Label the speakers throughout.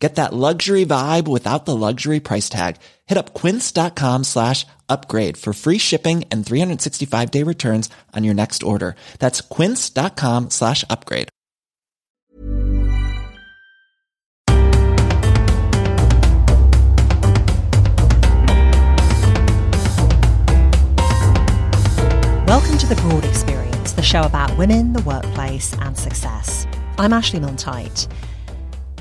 Speaker 1: Get that luxury vibe without the luxury price tag. Hit up quince.com slash upgrade for free shipping and 365 day returns on your next order. That's quince.com slash upgrade.
Speaker 2: Welcome to The Broad Experience, the show about women, the workplace, and success. I'm Ashley Milne-Tyte.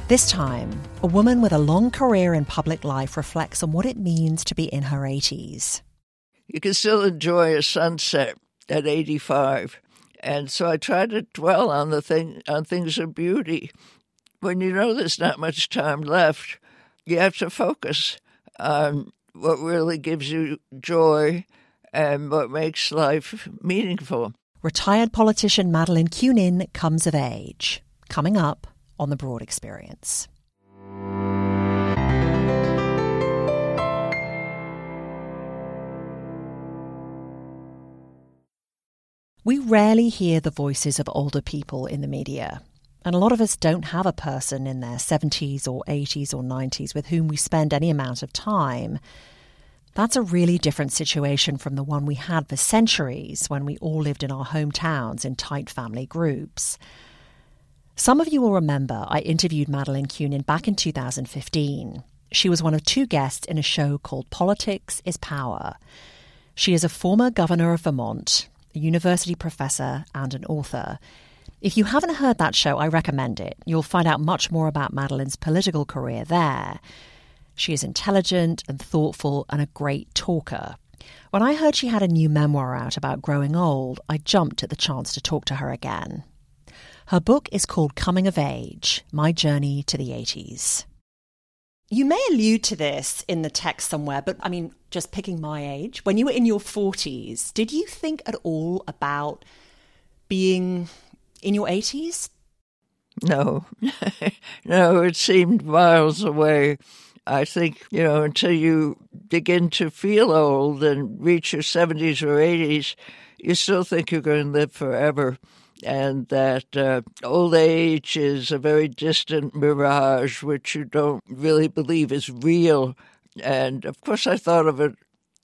Speaker 2: This time, a woman with a long career in public life reflects on what it means to be in her 80s.
Speaker 3: You can still enjoy a sunset at 85. And so I try to dwell on the thing on things of beauty. When you know there's not much time left, you have to focus on what really gives you joy and what makes life meaningful.
Speaker 2: Retired politician Madeleine Kunin comes of age. Coming up on the Broad Experience. We rarely hear the voices of older people in the media. And a lot of us don't have a person in their 70s or 80s or 90s with whom we spend any amount of time. That's a really different situation from the one we had for centuries when we all lived in our hometowns in tight family groups. Some of you will remember I interviewed Madeleine Kunin back in 2015. She was one of two guests in a show called Politics is Power. She is a former governor of Vermont, a university professor, and an author. If you haven't heard that show, I recommend it. You'll find out much more about Madeleine's political career there. She is intelligent and thoughtful and a great talker. When I heard she had a new memoir out about growing old, I jumped at the chance to talk to her again. Her book is called Coming of Age My Journey to the 80s. You may allude to this in the text somewhere, but I mean, just picking my age, when you were in your 40s, did you think at all about being in your 80s?
Speaker 3: No, no, it seemed miles away. I think, you know, until you begin to feel old and reach your 70s or 80s, you still think you're going to live forever. And that uh, old age is a very distant mirage, which you don't really believe is real. And of course, I thought of it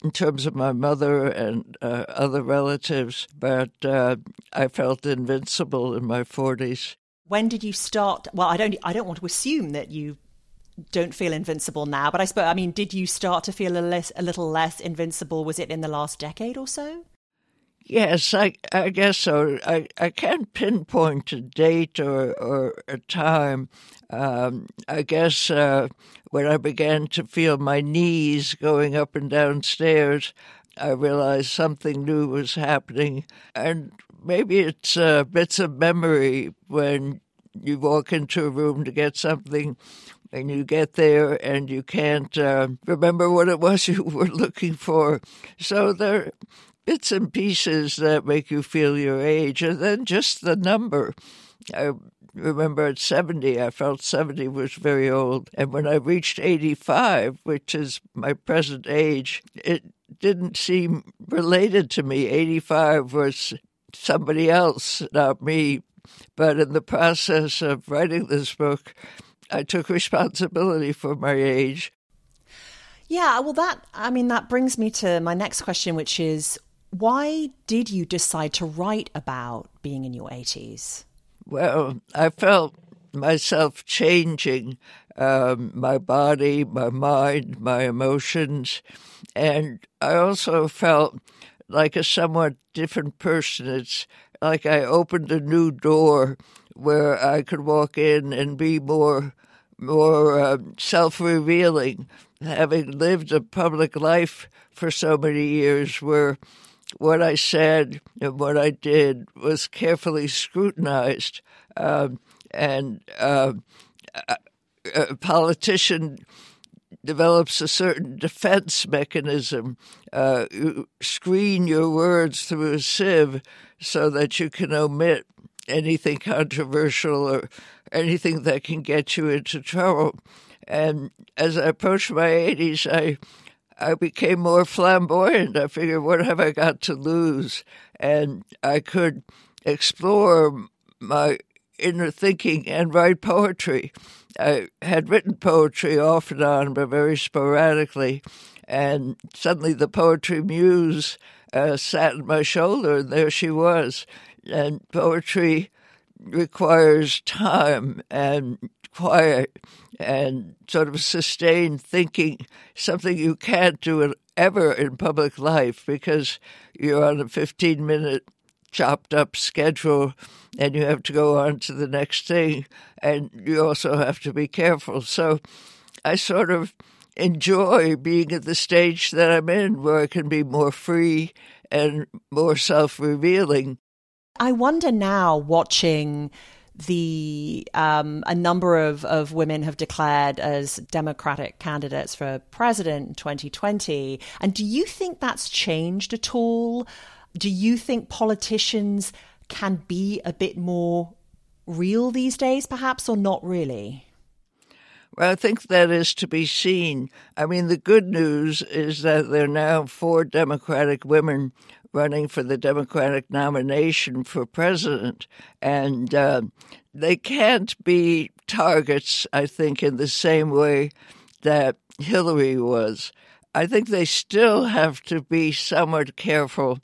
Speaker 3: in terms of my mother and uh, other relatives, but uh, I felt invincible in my 40s.
Speaker 2: When did you start? Well, I don't. I don't want to assume that you don't feel invincible now, but I suppose. I mean, did you start to feel a less, a little less invincible? Was it in the last decade or so?
Speaker 3: Yes, I, I guess so. I, I can't pinpoint a date or, or a time. Um, I guess uh, when I began to feel my knees going up and down stairs, I realized something new was happening. And maybe it's uh, bits of memory when you walk into a room to get something and you get there and you can't uh, remember what it was you were looking for. So there bits and pieces that make you feel your age, and then just the number. I remember at 70, I felt 70 was very old. And when I reached 85, which is my present age, it didn't seem related to me. 85 was somebody else, not me. But in the process of writing this book, I took responsibility for my age.
Speaker 2: Yeah, well, that, I mean, that brings me to my next question, which is why did you decide to write about being in your 80s?
Speaker 3: Well, I felt myself changing um, my body, my mind, my emotions. And I also felt like a somewhat different person. It's like I opened a new door where I could walk in and be more more uh, self-revealing having lived a public life for so many years where what I said and what I did was carefully scrutinized. Um, and uh, a politician develops a certain defense mechanism. Uh, you screen your words through a sieve so that you can omit anything controversial or anything that can get you into trouble. And as I approached my 80s, I I became more flamboyant. I figured, what have I got to lose? And I could explore my inner thinking and write poetry. I had written poetry off and on, but very sporadically. And suddenly the poetry muse uh, sat on my shoulder, and there she was. And poetry requires time and quiet and sort of sustained thinking, something you can't do ever in public life because you're on a 15 minute chopped up schedule and you have to go on to the next thing and you also have to be careful. So I sort of enjoy being at the stage that I'm in where I can be more free and more self revealing.
Speaker 2: I wonder now, watching the um, a number of, of women have declared as Democratic candidates for president in 2020. And do you think that's changed at all? Do you think politicians can be a bit more real these days, perhaps, or not really?
Speaker 3: Well, I think that is to be seen. I mean, the good news is that there are now four Democratic women running for the Democratic nomination for president, and uh, they can't be targets, I think, in the same way that Hillary was. I think they still have to be somewhat careful,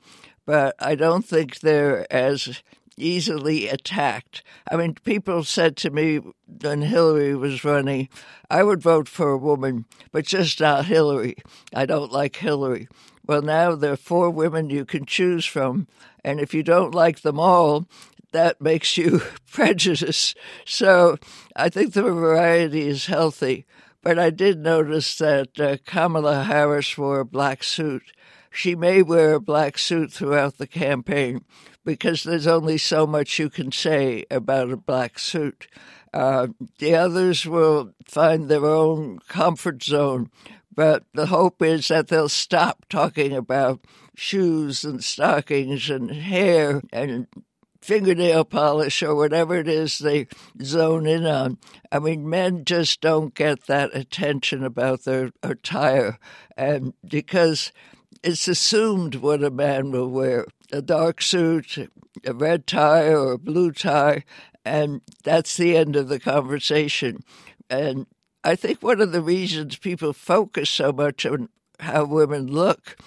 Speaker 3: but I don't think they're as easily attacked. I mean, people said to me when Hillary was running, I would vote for a woman, but just not Hillary. I don't like Hillary. Well, now there are four women you can choose from, and if you don't like them all, that makes you prejudiced. So I think the variety is healthy. But I did notice that uh, Kamala Harris wore a black suit. She may wear a black suit throughout the campaign because there's only so much you can say about a black suit. Uh, the others will find their own comfort zone, but the hope is that they'll stop talking about shoes and stockings and hair and fingernail polish or whatever it is they zone in on. I mean, men just don't get that attention about their attire. And because it's assumed what a man will wear a dark suit, a red tie, or a blue tie, and that's the end of the conversation. And I think one of the reasons people focus so much on how women look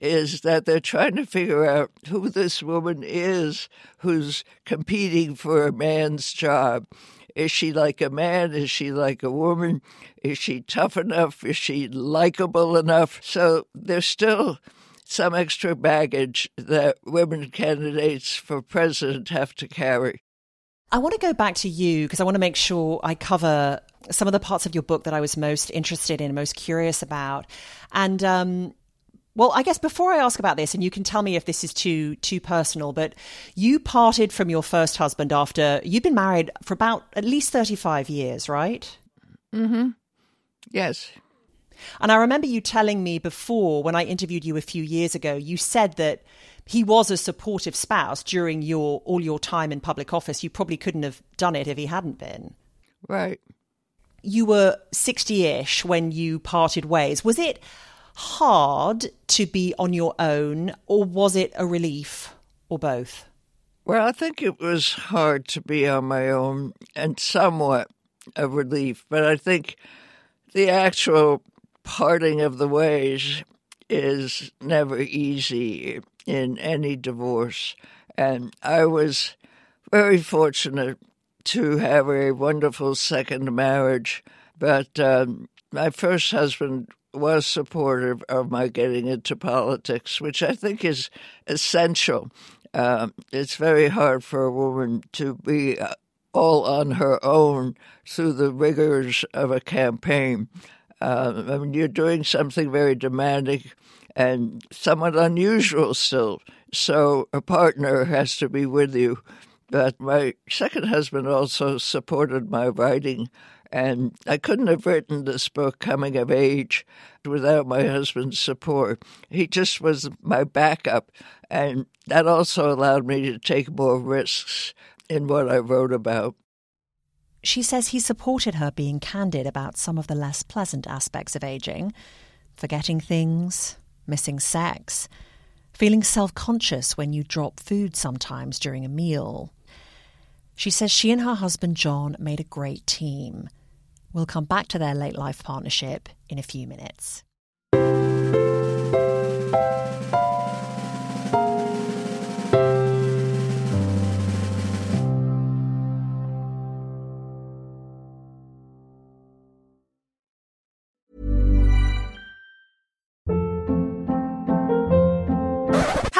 Speaker 3: is that they're trying to figure out who this woman is who's competing for a man's job. Is she like a man? Is she like a woman? Is she tough enough? Is she likable enough? So there's still some extra baggage that women candidates for president have to carry.
Speaker 2: I want to go back to you because I want to make sure I cover some of the parts of your book that I was most interested in, most curious about. And um, well, I guess before I ask about this, and you can tell me if this is too too personal, but you parted from your first husband after you'd been married for about at least thirty five years, right?
Speaker 3: Mm-hmm. Yes.
Speaker 2: And I remember you telling me before when I interviewed you a few years ago, you said that he was a supportive spouse during your all your time in public office. You probably couldn't have done it if he hadn't been.
Speaker 3: Right.
Speaker 2: You were 60-ish when you parted ways. Was it hard to be on your own, or was it a relief, or both?
Speaker 3: Well, I think it was hard to be on my own and somewhat a relief, but I think the actual parting of the ways is never easy in any divorce. And I was very fortunate to have a wonderful second marriage, but um, my first husband was supportive of my getting into politics, which I think is essential. Uh, it's very hard for a woman to be uh, all on her own through the rigors of a campaign. Uh, mean, you're doing something very demanding and somewhat unusual still. So a partner has to be with you. But my second husband also supported my writing And I couldn't have written this book, Coming of Age, without my husband's support. He just was my backup. And that also allowed me to take more risks in what I wrote about.
Speaker 2: She says he supported her being candid about some of the less pleasant aspects of aging forgetting things, missing sex, feeling self conscious when you drop food sometimes during a meal. She says she and her husband John made a great team. We'll come back to their late life partnership in a few minutes.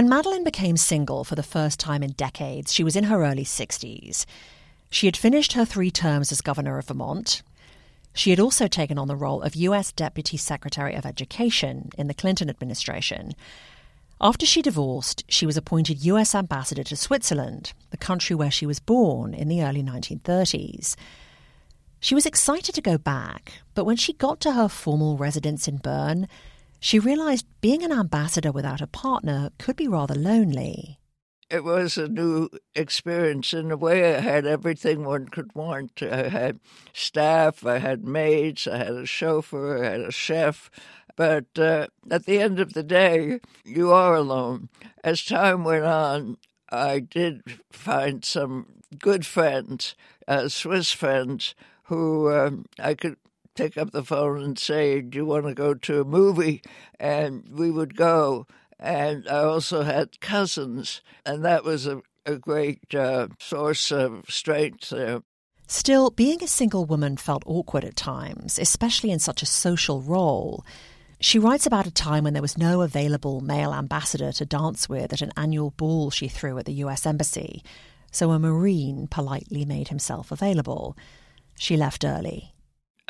Speaker 2: When Madeleine became single for the first time in decades, she was in her early 60s. She had finished her three terms as governor of Vermont. She had also taken on the role of U.S. Deputy Secretary of Education in the Clinton administration. After she divorced, she was appointed U.S. Ambassador to Switzerland, the country where she was born in the early 1930s. She was excited to go back, but when she got to her formal residence in Bern, she realized being an ambassador without a partner could be rather lonely.
Speaker 3: It was a new experience. In a way, I had everything one could want. I had staff, I had maids, I had a chauffeur, I had a chef. But uh, at the end of the day, you are alone. As time went on, I did find some good friends, uh, Swiss friends, who um, I could pick up the phone and say, Do you want to go to a movie? And we would go. And I also had cousins, and that was a, a great uh, source of strength there.
Speaker 2: Still, being a single woman felt awkward at times, especially in such a social role. She writes about a time when there was no available male ambassador to dance with at an annual ball she threw at the US Embassy, so a Marine politely made himself available. She left early.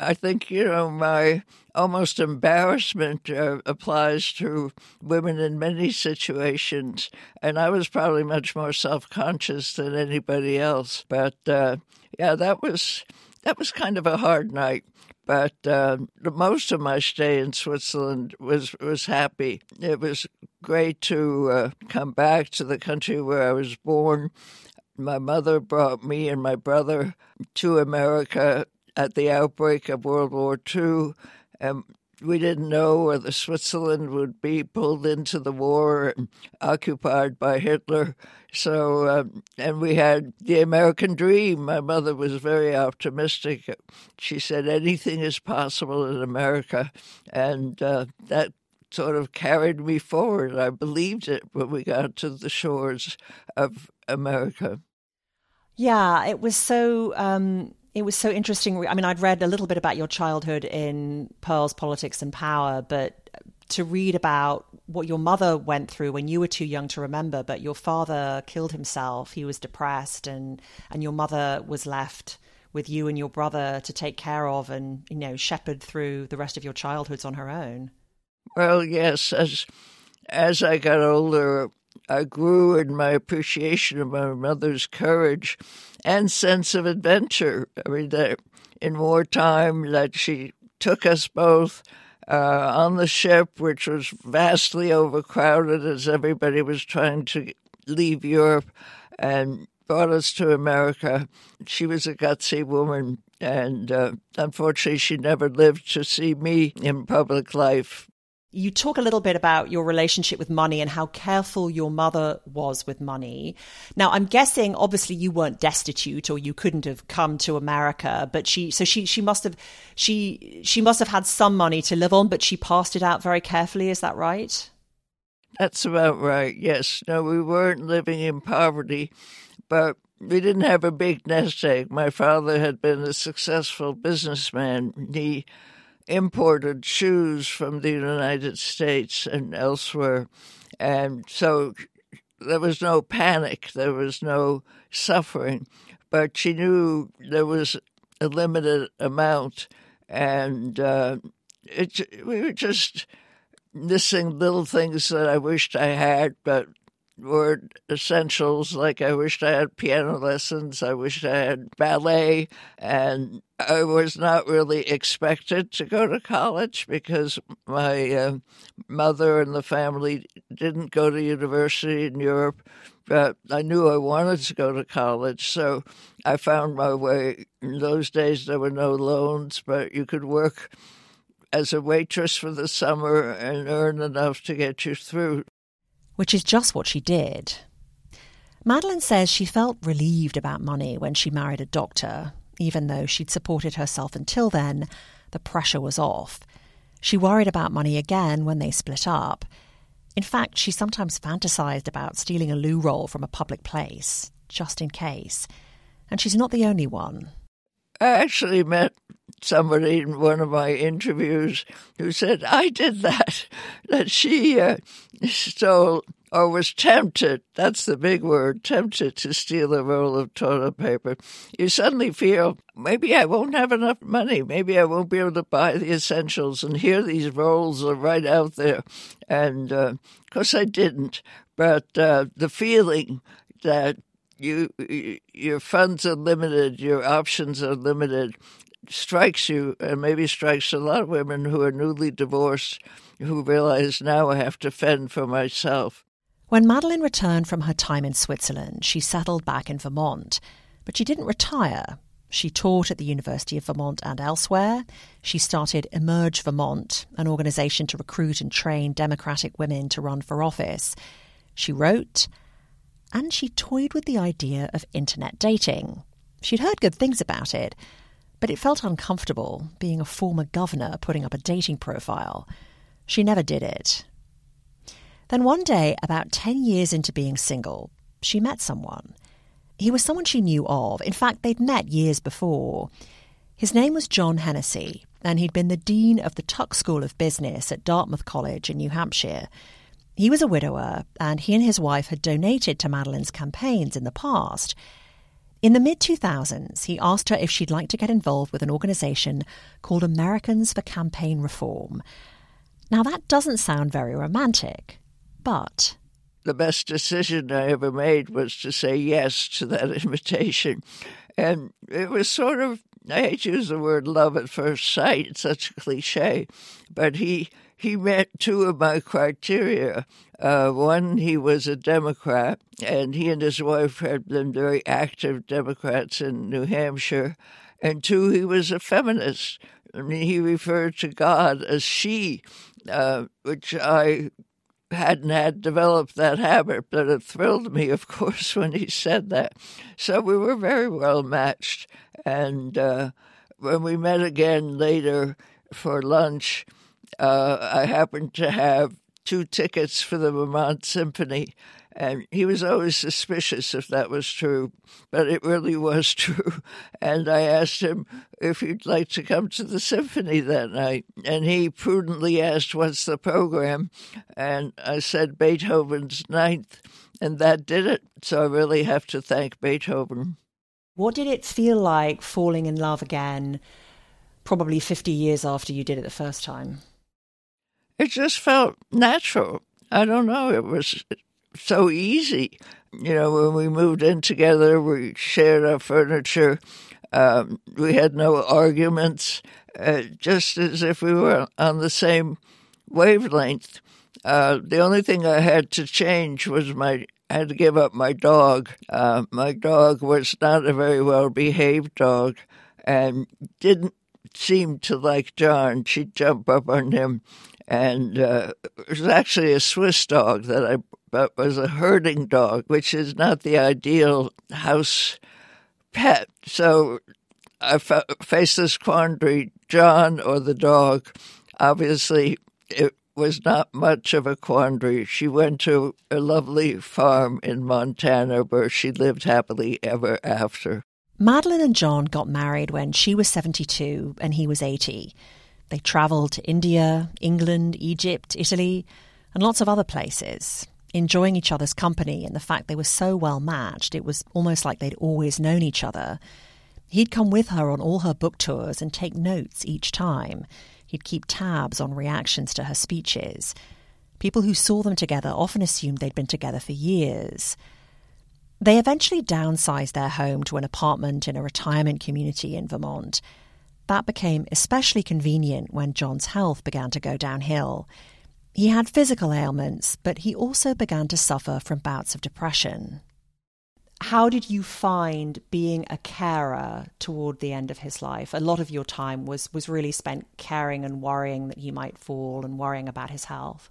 Speaker 3: I think, you know, my almost embarrassment uh, applies to women in many situations. And I was probably much more self conscious than anybody else. But uh, yeah, that was. That was kind of a hard night, but uh, most of my stay in Switzerland was was happy. It was great to uh, come back to the country where I was born. My mother brought me and my brother to America at the outbreak of World War II. and we didn't know whether Switzerland would be pulled into the war and occupied by Hitler. So, um, and we had the American dream. My mother was very optimistic. She said anything is possible in America. And uh, that sort of carried me forward. I believed it when we got to the shores of America.
Speaker 2: Yeah, it was so. Um it was so interesting. I mean, I'd read a little bit about your childhood in Pearls Politics and Power, but to read about what your mother went through when you were too young to remember, but your father killed himself. He was depressed, and and your mother was left with you and your brother to take care of and you know shepherd through the rest of your childhoods on her own.
Speaker 3: Well, yes, as as I got older, I grew in my appreciation of my mother's courage and sense of adventure. I mean, that in wartime, that she took us both uh, on the ship, which was vastly overcrowded as everybody was trying to leave Europe, and brought us to America. She was a gutsy woman, and uh, unfortunately, she never lived to see me in public life.
Speaker 2: You talk a little bit about your relationship with money and how careful your mother was with money. Now, I'm guessing obviously you weren't destitute or you couldn't have come to America, but she so she she must have she she must have had some money to live on, but she passed it out very carefully, is that right?
Speaker 3: That's about right. Yes. No, we weren't living in poverty, but we didn't have a big nest egg. My father had been a successful businessman. He imported shoes from the United States and elsewhere. And so there was no panic, there was no suffering, but she knew there was a limited amount, and uh, it, we were just missing little things that I wished I had, but were essentials. Like I wished I had piano lessons, I wished I had ballet, and I was not really expected to go to college because my uh, mother and the family didn't go to university in Europe. But I knew I wanted to go to college, so I found my way. In those days, there were no loans, but you could work as a waitress for the summer and earn enough to get you through
Speaker 2: which is just what she did. Madeleine says she felt relieved about money when she married a doctor, even though she'd supported herself until then, the pressure was off. She worried about money again when they split up. In fact, she sometimes fantasized about stealing a loo roll from a public place, just in case. And she's not the only one.
Speaker 3: I actually met somebody in one of my interviews who said, I did that, that she uh, stole or was tempted, that's the big word, tempted to steal a roll of toilet paper. You suddenly feel, maybe I won't have enough money. Maybe I won't be able to buy the essentials. And here these rolls are right out there. And uh, of course I didn't. But uh, the feeling that you your funds are limited, your options are limited, strikes you, and maybe strikes a lot of women who are newly divorced who realize now I have to fend for myself.
Speaker 2: When Madeleine returned from her time in Switzerland, she settled back in Vermont, but she didn't retire. She taught at the University of Vermont and elsewhere. She started Emerge Vermont, an organization to recruit and train Democratic women to run for office. She wrote, and she toyed with the idea of internet dating. She'd heard good things about it, but it felt uncomfortable being a former governor putting up a dating profile. She never did it. Then one day, about 10 years into being single, she met someone. He was someone she knew of. In fact, they'd met years before. His name was John Hennessey, and he'd been the dean of the Tuck School of Business at Dartmouth College in New Hampshire. He was a widower, and he and his wife had donated to Madeleine's campaigns in the past. In the mid 2000s, he asked her if she'd like to get involved with an organization called Americans for Campaign Reform. Now, that doesn't sound very romantic, but.
Speaker 3: The best decision I ever made was to say yes to that invitation. And it was sort of, I hate to use the word love at first sight, it's such a cliche, but he he met two of my criteria. Uh, one, he was a Democrat, and he and his wife had been very active Democrats in New Hampshire. And two, he was a feminist. I mean, he referred to God as she, uh, which I hadn't had developed that habit, but it thrilled me, of course, when he said that. So we were very well matched. And uh, when we met again later for lunch, uh, I happened to have two tickets for the Vermont Symphony, and he was always suspicious if that was true, but it really was true. And I asked him if he'd like to come to the symphony that night, and he prudently asked, What's the program? And I said, Beethoven's Ninth, and that did it. So I really have to thank Beethoven.
Speaker 2: What did it feel like falling in love again, probably 50 years after you did it the first time?
Speaker 3: It just felt natural. I don't know. It was so easy. You know, when we moved in together, we shared our furniture. Um, we had no arguments, uh, just as if we were on the same wavelength. Uh, the only thing I had to change was my I had to give up my dog. Uh, my dog was not a very well behaved dog and didn't seem to like John. She'd jump up on him and uh, it was actually a Swiss dog that I but was a herding dog, which is not the ideal house pet. So I fa- faced this quandary: John or the dog. Obviously, it was not much of a quandary. She went to a lovely farm in Montana where she lived happily ever after.
Speaker 2: Madeleine and John got married when she was 72 and he was 80. They travelled to India, England, Egypt, Italy, and lots of other places, enjoying each other's company and the fact they were so well matched, it was almost like they'd always known each other. He'd come with her on all her book tours and take notes each time. He'd keep tabs on reactions to her speeches. People who saw them together often assumed they'd been together for years. They eventually downsized their home to an apartment in a retirement community in Vermont. That became especially convenient when John's health began to go downhill. He had physical ailments, but he also began to suffer from bouts of depression how did you find being a carer toward the end of his life? A lot of your time was was really spent caring and worrying that he might fall and worrying about his health.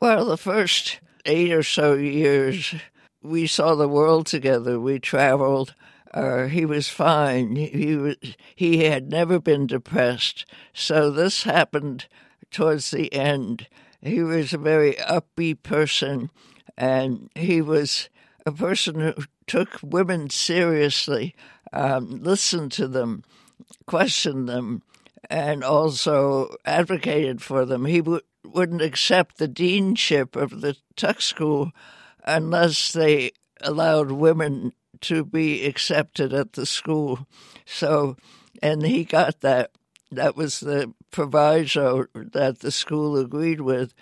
Speaker 3: Well, the first eight or so years, we saw the world together. We traveled. Uh, he was fine. He was, he had never been depressed. So this happened towards the end. He was a very upbeat person, and he was a person who took women seriously, um, listened to them, questioned them, and also advocated for them. He w- wouldn't accept the deanship of the Tuck School unless they allowed women to be accepted at the school. So, and he got that. That was the proviso that the school agreed with.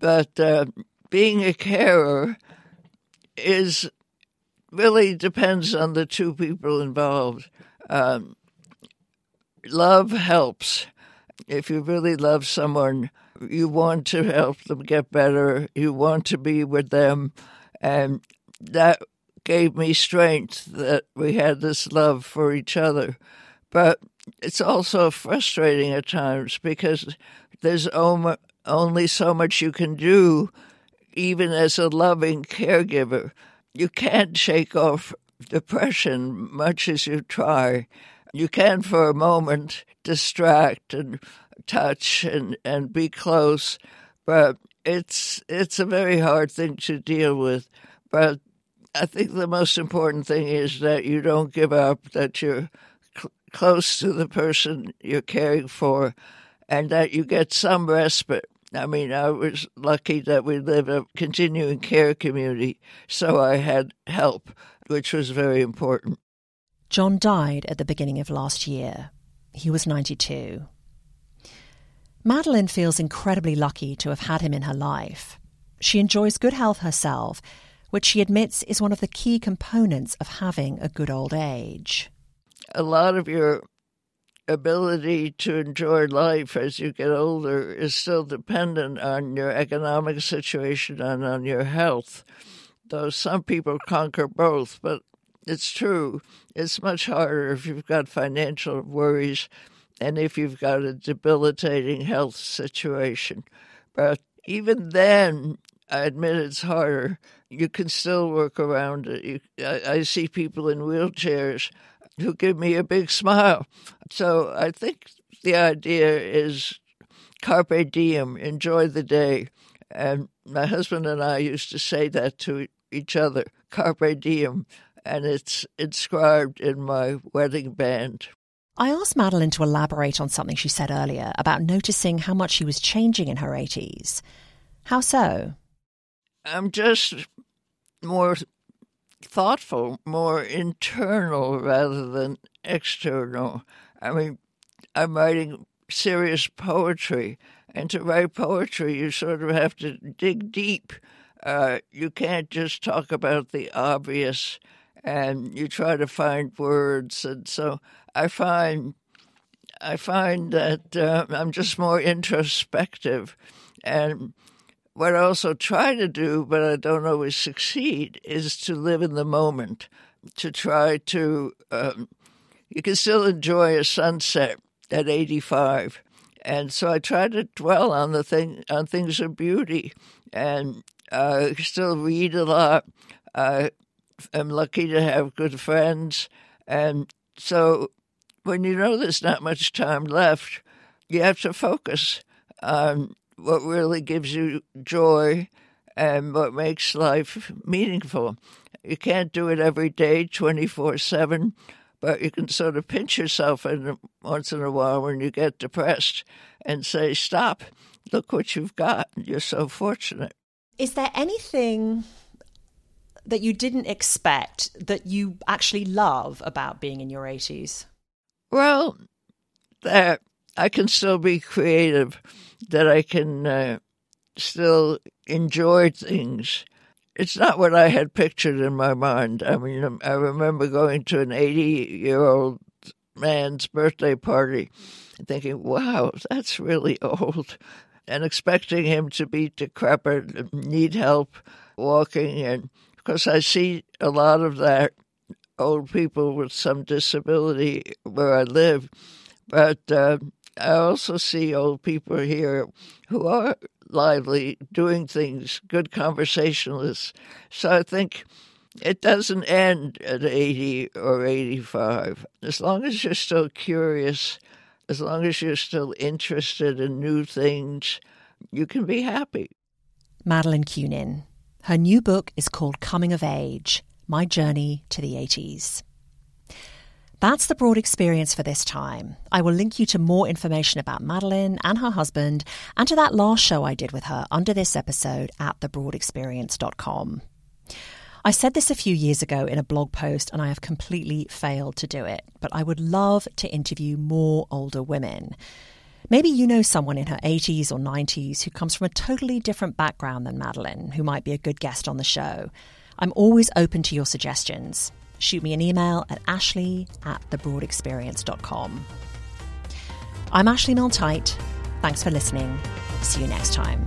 Speaker 3: But uh, being a carer is really depends on the two people involved. Um, love helps. If you really love someone, you want to help them get better. You want to be with them. And that gave me strength that we had this love for each other. But it's also frustrating at times because there's only so much you can do, even as a loving caregiver you can't shake off depression much as you try. You can, for a moment, distract and touch and, and be close, but it's it's a very hard thing to deal with. But I think the most important thing is that you don't give up, that you're cl- close to the person you're caring for, and that you get some respite. I mean, I was lucky that we live a continuing care community, so I had help, which was very important.
Speaker 2: John died at the beginning of last year. He was 92. Madeleine feels incredibly lucky to have had him in her life. She enjoys good health herself, which she admits is one of the key components of having a good old age.
Speaker 3: A lot of your ability to enjoy life as you get older is still dependent on your economic situation and on your health. Though some people conquer both, but it's true. It's much harder if you've got financial worries and if you've got a debilitating health situation. But even then, I admit it's harder. You can still work around it. You, I, I see people in wheelchairs who give me a big smile. So I think the idea is carpe diem, enjoy the day. And my husband and I used to say that to each other, carpe diem, and it's inscribed in my wedding band.
Speaker 2: I asked Madeleine to elaborate on something she said earlier about noticing how much she was changing in her 80s. How so?
Speaker 3: I'm just more thoughtful, more internal rather than external. I mean, I'm writing serious poetry, and to write poetry, you sort of have to dig deep. Uh, you can't just talk about the obvious, and you try to find words. And so I find I find that uh, I'm just more introspective, and what I also try to do, but I don't always succeed, is to live in the moment, to try to, um, you can still enjoy a sunset at 85 and so I try to dwell on the thing on things of beauty, and uh, still read a lot. I am lucky to have good friends, and so when you know there's not much time left, you have to focus on what really gives you joy and what makes life meaningful. You can't do it every day, 24 7, but you can sort of pinch yourself in, once in a while when you get depressed and say, Stop, look what you've got. You're so fortunate.
Speaker 2: Is there anything that you didn't expect that you actually love about being in your 80s?
Speaker 3: Well, that I can still be creative, that I can uh, still enjoy things. It's not what I had pictured in my mind. I mean, I remember going to an 80 year old man's birthday party and thinking, wow, that's really old, and expecting him to be decrepit, need help walking. And because I see a lot of that old people with some disability where I live, but uh, I also see old people here who are lively, doing things, good conversationalists. So I think it doesn't end at 80 or 85. As long as you're still curious, as long as you're still interested in new things, you can be happy.
Speaker 2: Madeleine Kunin. Her new book is called Coming of Age My Journey to the 80s. That's the broad experience for this time. I will link you to more information about Madeleine and her husband and to that last show I did with her under this episode at thebroadexperience.com. I said this a few years ago in a blog post and I have completely failed to do it, but I would love to interview more older women. Maybe you know someone in her 80s or 90s who comes from a totally different background than Madeleine, who might be a good guest on the show. I'm always open to your suggestions shoot me an email at ashley at thebroadexperience.com. I'm Ashley Milne-Tyte. Thanks for listening. See you next time.